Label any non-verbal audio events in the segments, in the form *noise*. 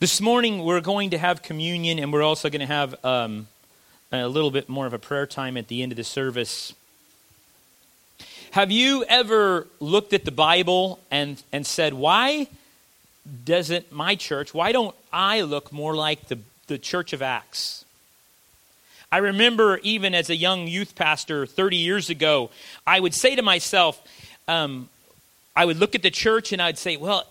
This morning, we're going to have communion, and we're also going to have um, a little bit more of a prayer time at the end of the service. Have you ever looked at the Bible and, and said, why doesn't my church, why don't I look more like the, the church of Acts? I remember even as a young youth pastor 30 years ago, I would say to myself, um, I would look at the church and I'd say, well,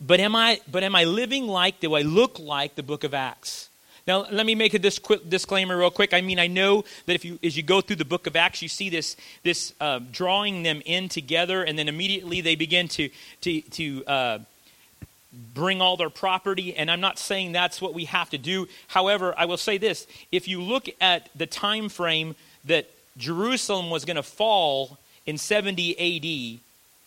but am I but am I living like do I look like the book of Acts? Now let me make a dis- disclaimer real quick. I mean I know that if you as you go through the book of Acts you see this this uh, drawing them in together and then immediately they begin to to to uh, bring all their property and I'm not saying that's what we have to do. However, I will say this, if you look at the time frame that Jerusalem was going to fall in 70 AD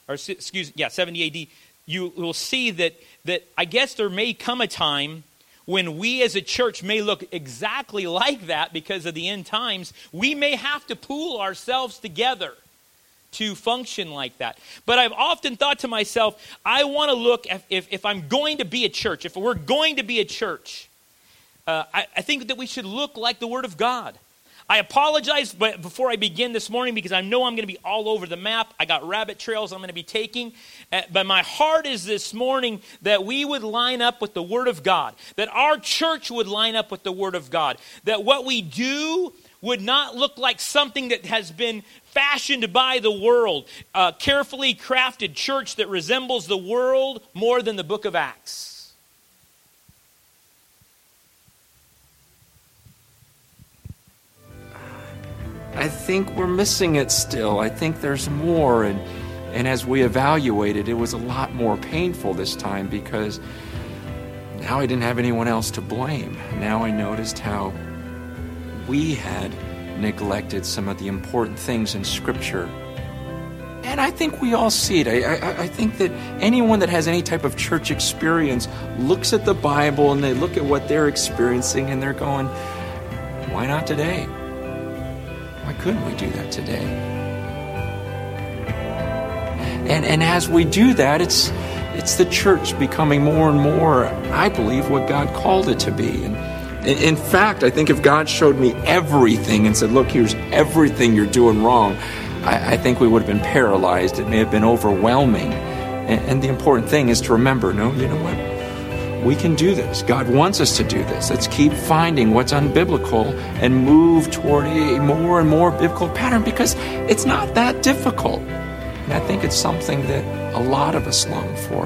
or excuse me, yeah 70 AD you will see that, that I guess there may come a time when we as a church may look exactly like that because of the end times. We may have to pool ourselves together to function like that. But I've often thought to myself, I want to look, if, if, if, I'm going to be a church, if we're going to be a church, uh, I, I think that we should look like the Word of God. I apologize but before I begin this morning because I know I'm going to be all over the map. I got rabbit trails I'm going to be taking. Uh, but my heart is this morning that we would line up with the Word of God, that our church would line up with the Word of God, that what we do would not look like something that has been fashioned by the world, a carefully crafted church that resembles the world more than the book of Acts. I think we're missing it still. I think there's more. And, and as we evaluated, it was a lot more painful this time because now I didn't have anyone else to blame. Now I noticed how we had neglected some of the important things in Scripture. And I think we all see it. I, I, I, think that anyone that has any type of church experience looks at the Bible and they look at what they're experiencing and they're going, why not today? Why couldn't we do that today? And, and as we do that, it's, it's the church becoming more and more, I believe, what God called it to be. And in fact, I think if God showed me everything and said, look, here's everything you're doing wrong, I, I think we would have been paralyzed. It may have been overwhelming. And, and the important thing is to remember no, you know what? We can do this. God wants us to do this. Let's keep finding what's unbiblical and move toward a more and more biblical pattern because it's not that difficult. And I think it's something that a lot of us long for.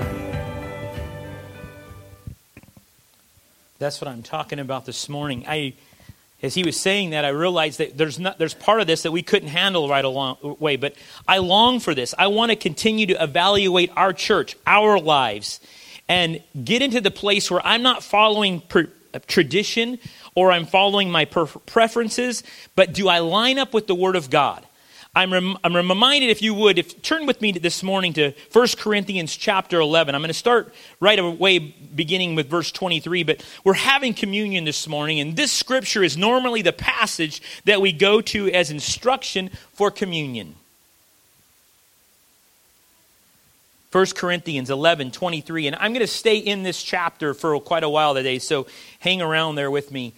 That's what I'm talking about this morning. I as he was saying that, I realized that there's not, there's part of this that we couldn't handle right away, but I long for this. I want to continue to evaluate our church, our lives, and get into the place where I'm not following per, uh, tradition or I'm following my per- preferences, but do I line up with the Word of God? I'm, rem- I'm reminded, if you would, if turn with me this morning to 1 Corinthians chapter 11. I'm going to start right away, beginning with verse 23. But we're having communion this morning, and this scripture is normally the passage that we go to as instruction for communion. 1 Corinthians 11, 23. And I'm going to stay in this chapter for quite a while today, so hang around there with me.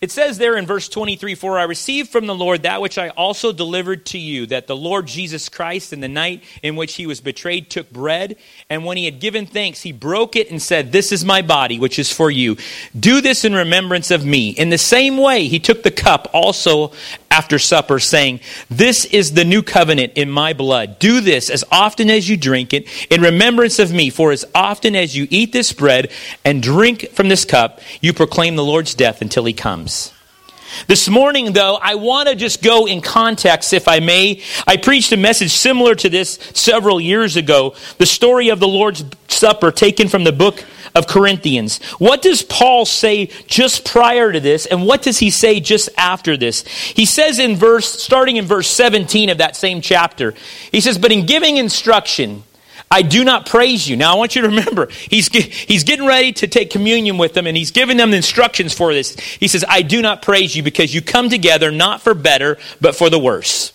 It says there in verse 23 For I received from the Lord that which I also delivered to you, that the Lord Jesus Christ, in the night in which he was betrayed, took bread, and when he had given thanks, he broke it and said, This is my body, which is for you. Do this in remembrance of me. In the same way, he took the cup also after supper, saying, This is the new covenant in my blood. Do this as often as you drink it in remembrance of me. For as often as you eat this bread and drink from this cup, you proclaim the Lord's death until he comes. This morning, though, I want to just go in context, if I may. I preached a message similar to this several years ago the story of the Lord's Supper taken from the book of Corinthians. What does Paul say just prior to this, and what does he say just after this? He says in verse, starting in verse 17 of that same chapter, he says, But in giving instruction, I do not praise you. Now, I want you to remember, he's, he's getting ready to take communion with them, and he's giving them the instructions for this. He says, I do not praise you because you come together not for better, but for the worse.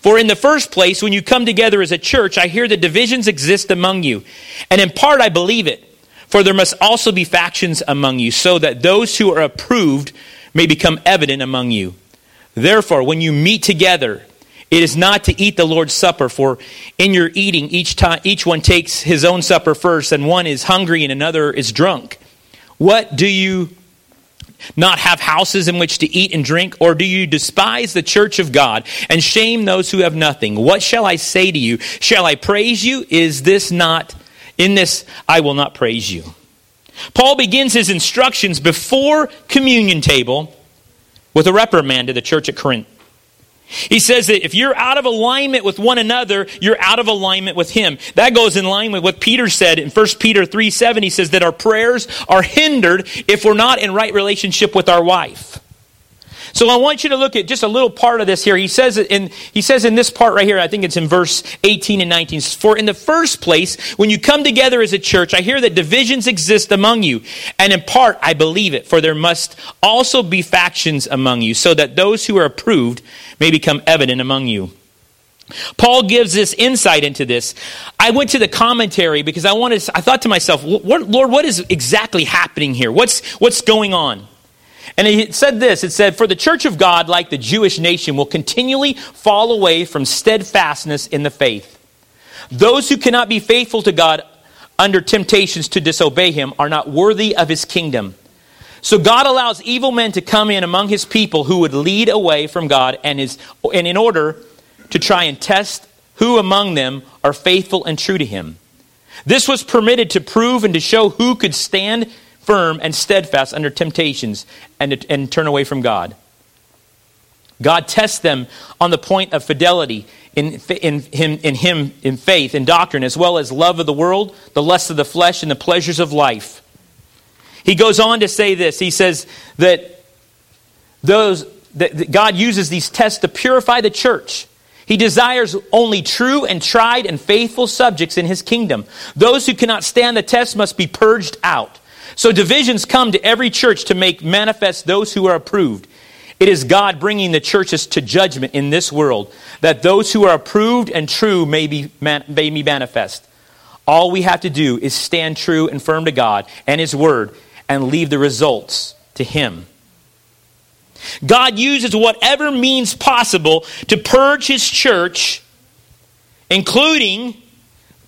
For in the first place, when you come together as a church, I hear that divisions exist among you. And in part, I believe it. For there must also be factions among you, so that those who are approved may become evident among you. Therefore, when you meet together, it is not to eat the Lord's Supper, for in your eating, each, time, each one takes his own supper first, and one is hungry and another is drunk. What do you not have houses in which to eat and drink? Or do you despise the church of God and shame those who have nothing? What shall I say to you? Shall I praise you? Is this not, in this I will not praise you? Paul begins his instructions before communion table with a reprimand to the church at Corinth. He says that if you're out of alignment with one another, you're out of alignment with him. That goes in line with what Peter said in 1 Peter 3 7. He says that our prayers are hindered if we're not in right relationship with our wife. So I want you to look at just a little part of this here. He says in he says in this part right here, I think it's in verse 18 and 19. For in the first place, when you come together as a church, I hear that divisions exist among you. And in part, I believe it, for there must also be factions among you, so that those who are approved may become evident among you. Paul gives this insight into this. I went to the commentary because I wanted I thought to myself, Lord, what is exactly happening here? What's what's going on? And it said this it said, For the church of God, like the Jewish nation, will continually fall away from steadfastness in the faith. Those who cannot be faithful to God under temptations to disobey him are not worthy of his kingdom. So God allows evil men to come in among his people who would lead away from God and, his, and in order to try and test who among them are faithful and true to him. This was permitted to prove and to show who could stand firm and steadfast under temptations and, and turn away from God. God tests them on the point of fidelity in, in, him, in Him, in faith, in doctrine, as well as love of the world, the lust of the flesh, and the pleasures of life. He goes on to say this. He says that those that God uses these tests to purify the church. He desires only true and tried and faithful subjects in his kingdom. Those who cannot stand the test must be purged out. So divisions come to every church to make manifest those who are approved. It is God bringing the churches to judgment in this world, that those who are approved and true may be, may be manifest. All we have to do is stand true and firm to God and His Word and leave the results to Him. God uses whatever means possible to purge His church, including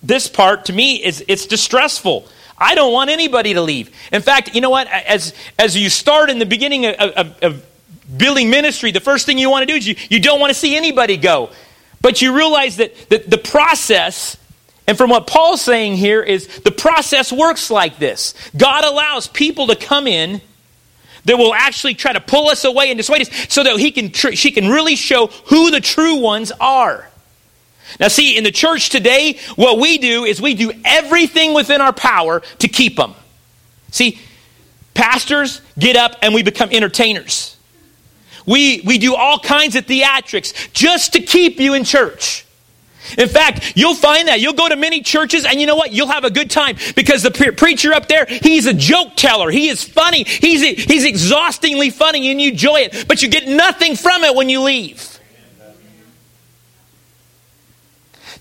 this part to me is it's distressful I don't want anybody to leave. In fact, you know what? As, as you start in the beginning of, of, of building ministry, the first thing you want to do is you, you don't want to see anybody go. But you realize that, that the process, and from what Paul's saying here, is the process works like this God allows people to come in that will actually try to pull us away and dissuade us so that he can tr- she can really show who the true ones are. Now, see, in the church today, what we do is we do everything within our power to keep them. See, pastors get up and we become entertainers. We, we do all kinds of theatrics just to keep you in church. In fact, you'll find that. You'll go to many churches and you know what? You'll have a good time because the pre- preacher up there, he's a joke teller. He is funny. He's, he's exhaustingly funny and you enjoy it, but you get nothing from it when you leave.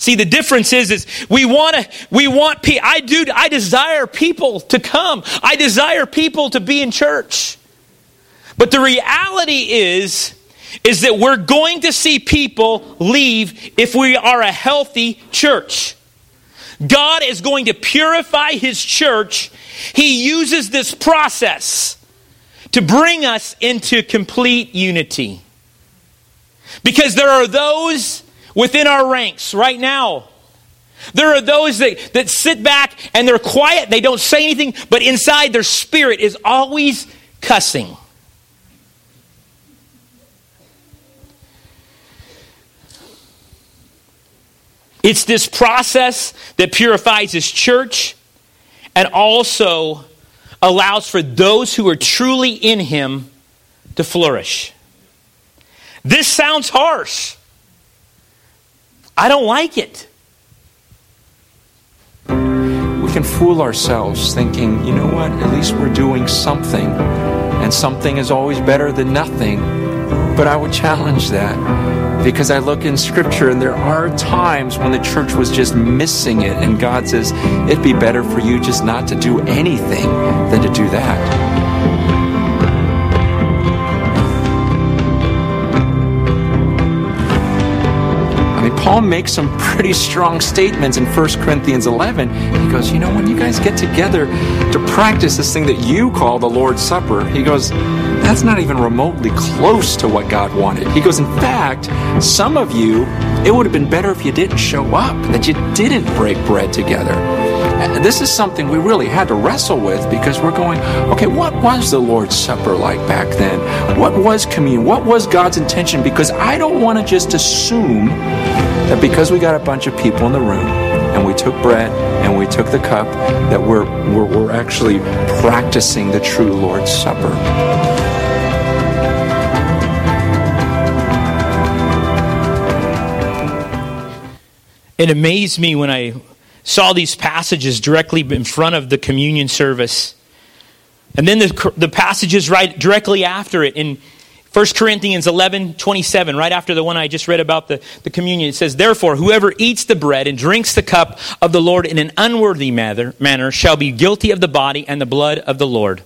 See, the difference is, is we want to, we want, I do, I desire people to come. I desire people to be in church. But the reality is, is that we're going to see people leave if we are a healthy church. God is going to purify His church. He uses this process to bring us into complete unity. Because there are those within our ranks right now. There are those that, that sit back and they're quiet, they don't say anything, but inside their spirit is always cussing. It's this process that purifies his church and also allows for those who are truly in him to flourish. This sounds harsh. I don't like it. We can fool ourselves thinking, you know what, at least we're doing something, and something is always better than nothing. But I would challenge that. because I look in Scripture and there are times when the church was just missing it, and God says, it'd be better for you just not to do anything than to do that. Paul makes some pretty strong statements in 1 Corinthians 11. He goes, You know, when you guys get together to practice this thing that you call the Lord's Supper, he goes, That's not even remotely close to what God wanted. He goes, In fact, some of you, it would have been better if you didn't show up, that you didn't break bread together. This is something we really had to wrestle with because we're going, okay, what was the Lord's Supper like back then? What was communion? What was God's intention? Because I don't want to just assume that because we got a bunch of people in the room and we took bread and we took the cup, that we're, we're, we're actually practicing the true Lord's Supper. It amazed me when I saw these passages directly in front of the communion service. And then the, the passages right directly after it in 1 Corinthians 11, 27, right after the one I just read about the, the communion, it says, Therefore, whoever eats the bread and drinks the cup of the Lord in an unworthy manner, manner shall be guilty of the body and the blood of the Lord.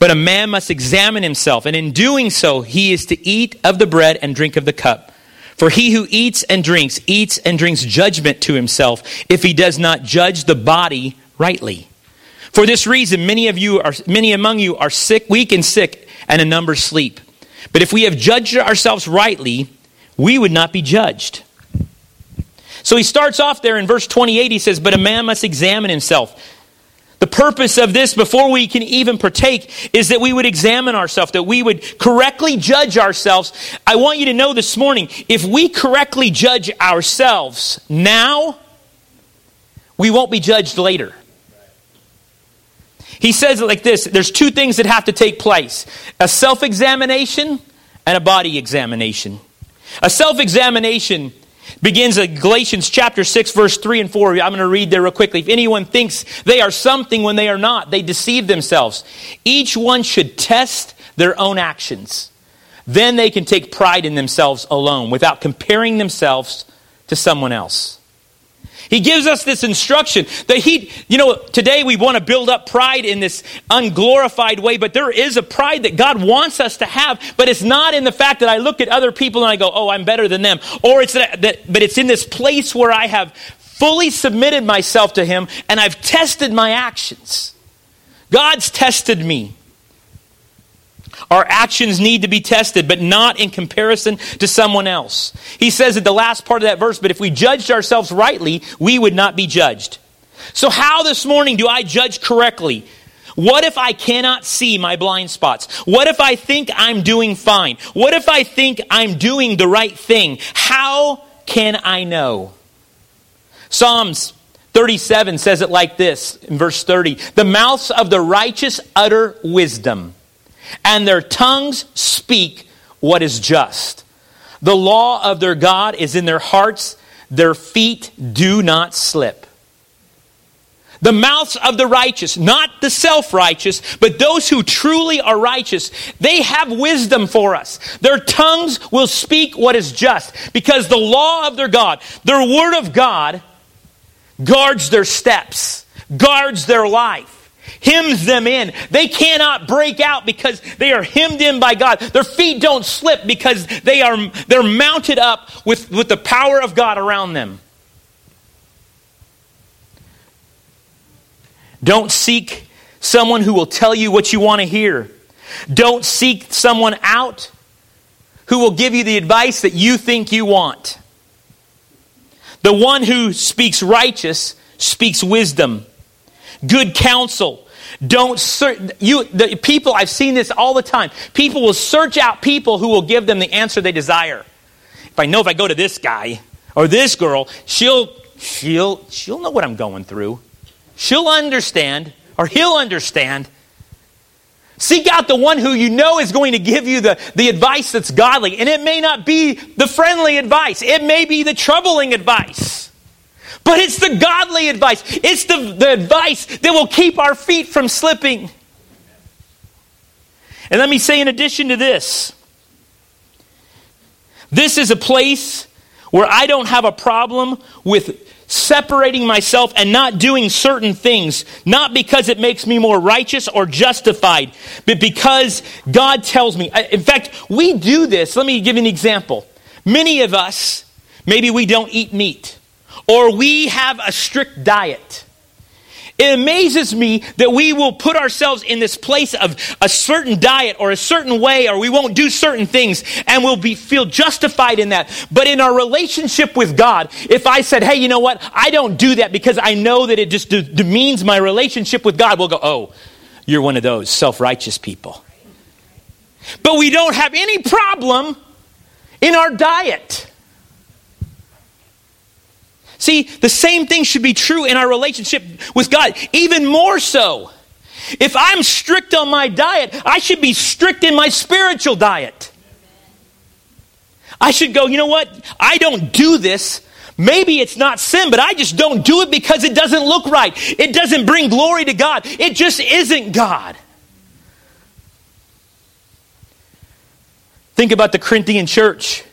But a man must examine himself, and in doing so, he is to eat of the bread and drink of the cup. For he who eats and drinks, eats and drinks judgment to himself, if he does not judge the body rightly. For this reason, many of you are, many among you are sick, weak and sick, and a number sleep. But if we have judged ourselves rightly, we would not be judged. So he starts off there in verse 28. He says, But a man must examine himself. The purpose of this, before we can even partake, is that we would examine ourselves, that we would correctly judge ourselves. I want you to know this morning if we correctly judge ourselves now, we won't be judged later. He says it like this there's two things that have to take place a self examination and a body examination. A self examination begins at Galatians chapter 6, verse 3 and 4. I'm going to read there real quickly. If anyone thinks they are something when they are not, they deceive themselves. Each one should test their own actions. Then they can take pride in themselves alone without comparing themselves to someone else. He gives us this instruction that he, you know, today we want to build up pride in this unglorified way, but there is a pride that God wants us to have, but it's not in the fact that I look at other people and I go, oh, I'm better than them. Or it's that, that but it's in this place where I have fully submitted myself to Him and I've tested my actions. God's tested me. Our actions need to be tested, but not in comparison to someone else. He says at the last part of that verse, but if we judged ourselves rightly, we would not be judged. So, how this morning do I judge correctly? What if I cannot see my blind spots? What if I think I'm doing fine? What if I think I'm doing the right thing? How can I know? Psalms 37 says it like this in verse 30 The mouths of the righteous utter wisdom and their tongues speak what is just. The law of their God is in their hearts, their feet do not slip. The mouths of the righteous, not the self righteous, but those who truly are righteous, they have wisdom for us. Their tongues will speak what is just because the law of their God, their word of God, guards their steps, guards their life hems them in. They cannot break out because they are hemmed in by God. Their feet don't slip because they are they're mounted up with, with the power of God around them. Don't seek someone who will tell you what you want to hear. Don't seek someone out who will give you the advice that you think you want. The one who speaks righteous speaks wisdom, good counsel, don't search, you, the people, I've seen this all the time. People will search out people who will give them the answer they desire. If I know if I go to this guy or this girl, she'll, she'll, she'll know what I'm going through. She'll understand or he'll understand. Seek out the one who you know is going to give you the, the advice that's godly. And it may not be the friendly advice, it may be the troubling advice. But it's the godly advice. It's the, the advice that will keep our feet from slipping. And let me say, in addition to this, This is a place where I don't have a problem with separating myself and not doing certain things, not because it makes me more righteous or justified, but because God tells me. In fact, we do this. Let me give you an example. Many of us, maybe we don't eat meat, or we have a strict diet. It amazes me that we will put ourselves in this place of a certain diet or a certain way, or we won't do certain things, and we'll be, feel justified in that. But in our relationship with God, if I said, hey, you know what? I don't do that because I know that it just de- demeans my relationship with God, we'll go, oh, you're one of those self righteous people. But we don't have any problem in our diet. See, the same thing should be true in our relationship with God, even more so. If I'm strict on my diet, I should be strict in my spiritual diet. I should go, you know what? I don't do this. Maybe it's not sin, but I just don't do it because it doesn't look right. It doesn't bring glory to God. It just isn't God. Think about the Corinthian church.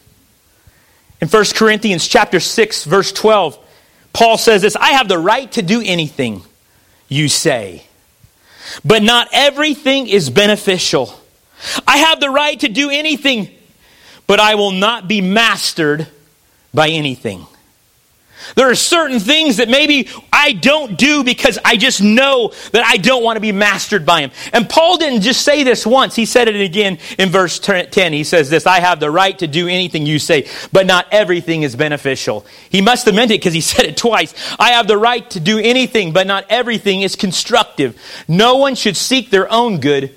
In 1 Corinthians chapter 6 verse 12, Paul says this, I have the right to do anything you say. But not everything is beneficial. I have the right to do anything, but I will not be mastered by anything. There are certain things that maybe I don't do because I just know that I don't want to be mastered by him. And Paul didn't just say this once, he said it again in verse 10. He says this I have the right to do anything you say, but not everything is beneficial. He must have meant it because he *laughs* said it twice. I have the right to do anything, but not everything is constructive. No one should seek their own good,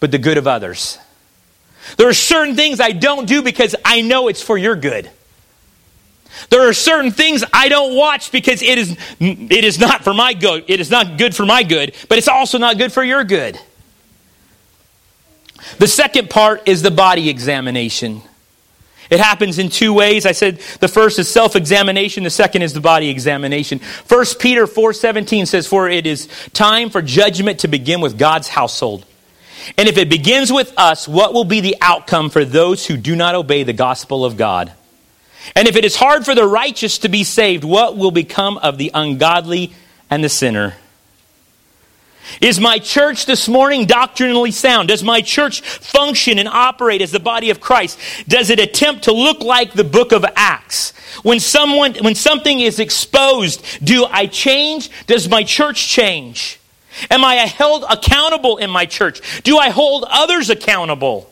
but the good of others. There are certain things I don't do because I know it's for your good. There are certain things I don't watch because it is, it is not for my good. It is not good for my good, but it's also not good for your good. The second part is the body examination. It happens in two ways. I said the first is self-examination, the second is the body examination. 1 Peter 4:17 says for it is time for judgment to begin with God's household. And if it begins with us, what will be the outcome for those who do not obey the gospel of God? And if it is hard for the righteous to be saved, what will become of the ungodly and the sinner? Is my church this morning doctrinally sound? Does my church function and operate as the body of Christ? Does it attempt to look like the book of Acts? When someone when something is exposed, do I change? Does my church change? Am I held accountable in my church? Do I hold others accountable?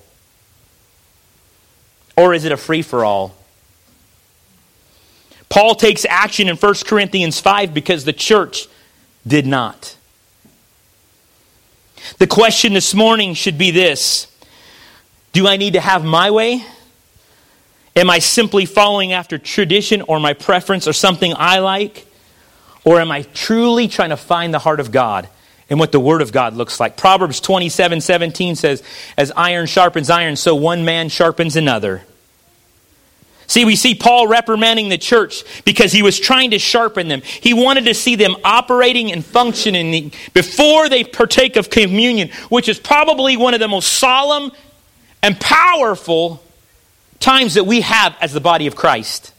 Or is it a free for all? Paul takes action in 1 Corinthians 5 because the church did not. The question this morning should be this Do I need to have my way? Am I simply following after tradition or my preference or something I like? Or am I truly trying to find the heart of God and what the Word of God looks like? Proverbs 27 17 says, As iron sharpens iron, so one man sharpens another. See, we see Paul reprimanding the church because he was trying to sharpen them. He wanted to see them operating and functioning before they partake of communion, which is probably one of the most solemn and powerful times that we have as the body of Christ.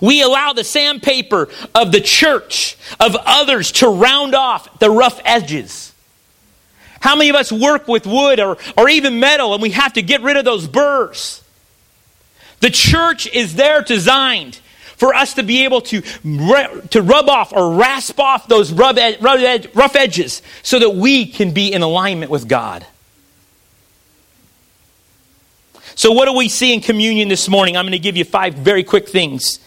We allow the sandpaper of the church, of others, to round off the rough edges. How many of us work with wood or, or even metal and we have to get rid of those burrs? The church is there designed for us to be able to, to rub off or rasp off those rough, rough edges so that we can be in alignment with God. So, what do we see in communion this morning? I'm going to give you five very quick things.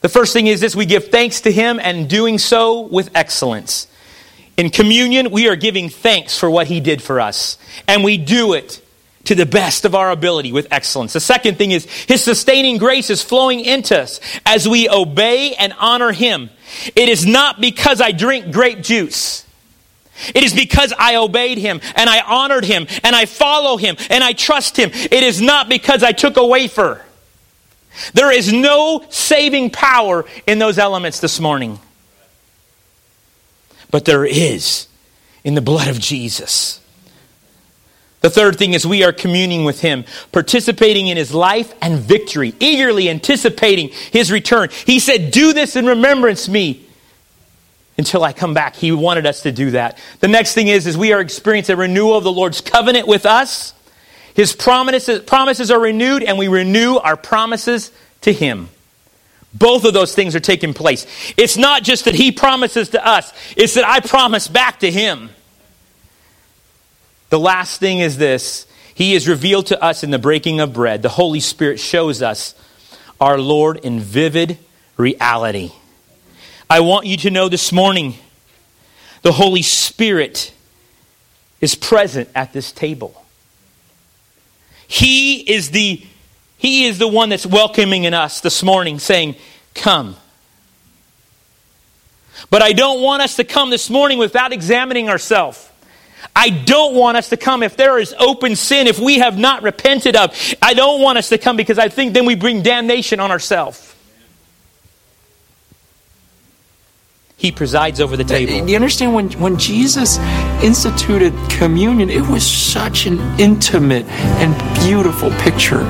The first thing is this we give thanks to Him and doing so with excellence. In communion, we are giving thanks for what He did for us, and we do it to the best of our ability with excellence. The second thing is His sustaining grace is flowing into us as we obey and honor Him. It is not because I drink grape juice. It is because I obeyed Him and I honored Him and I follow Him and I trust Him. It is not because I took a wafer. There is no saving power in those elements this morning. But there is in the blood of Jesus. The third thing is we are communing with Him, participating in His life and victory, eagerly anticipating His return. He said, Do this in remembrance me until I come back. He wanted us to do that. The next thing is, is we are experiencing a renewal of the Lord's covenant with us. His promises, promises are renewed, and we renew our promises to Him. Both of those things are taking place. It's not just that He promises to us, it's that I promise back to Him. The last thing is this He is revealed to us in the breaking of bread. The Holy Spirit shows us our Lord in vivid reality. I want you to know this morning the Holy Spirit is present at this table. He is the he is the one that's welcoming in us this morning saying, "Come." But I don't want us to come this morning without examining ourselves. I don't want us to come if there is open sin, if we have not repented of. I don't want us to come because I think then we bring damnation on ourselves. He presides over the table. You understand when, when Jesus instituted communion, it was such an intimate and beautiful picture.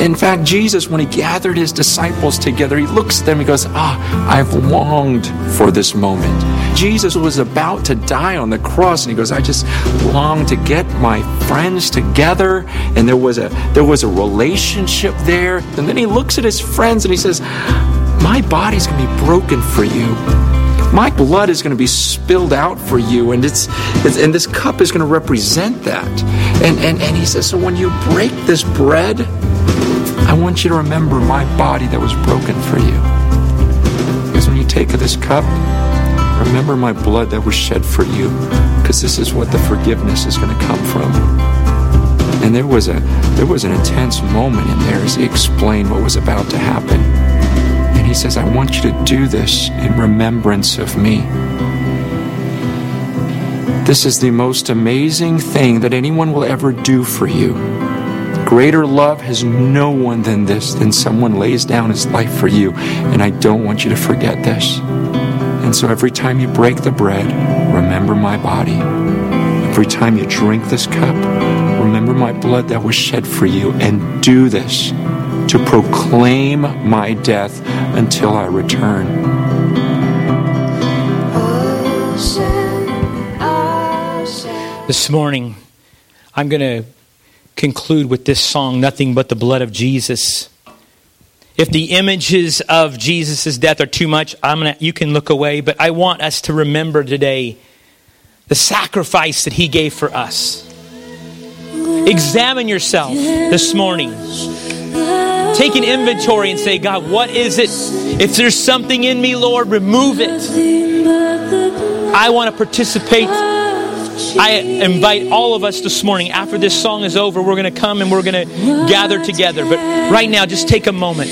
In fact, Jesus, when he gathered his disciples together, he looks at them and goes, Ah, I've longed for this moment. Jesus was about to die on the cross, and he goes, I just long to get my friends together. And there was a there was a relationship there. And then he looks at his friends and he says, My body's gonna be broken for you my blood is going to be spilled out for you and it's, it's and this cup is going to represent that. And, and and he says so when you break this bread i want you to remember my body that was broken for you. Because when you take of this cup remember my blood that was shed for you because this is what the forgiveness is going to come from. And there was a there was an intense moment in there as he explained what was about to happen says, I want you to do this in remembrance of me. This is the most amazing thing that anyone will ever do for you. Greater love has no one than this, than someone lays down his life for you. And I don't want you to forget this. And so every time you break the bread, remember my body. Every time you drink this cup, remember my blood that was shed for you. And do this to proclaim my death until I return. This morning, I'm going to conclude with this song, Nothing But the Blood of Jesus. If the images of Jesus' death are too much, I'm gonna, you can look away, but I want us to remember today the sacrifice that he gave for us. Examine yourself this morning. Take an inventory and say, God, what is it? If there's something in me, Lord, remove it. I want to participate. I invite all of us this morning, after this song is over, we're going to come and we're going to gather together. But right now, just take a moment.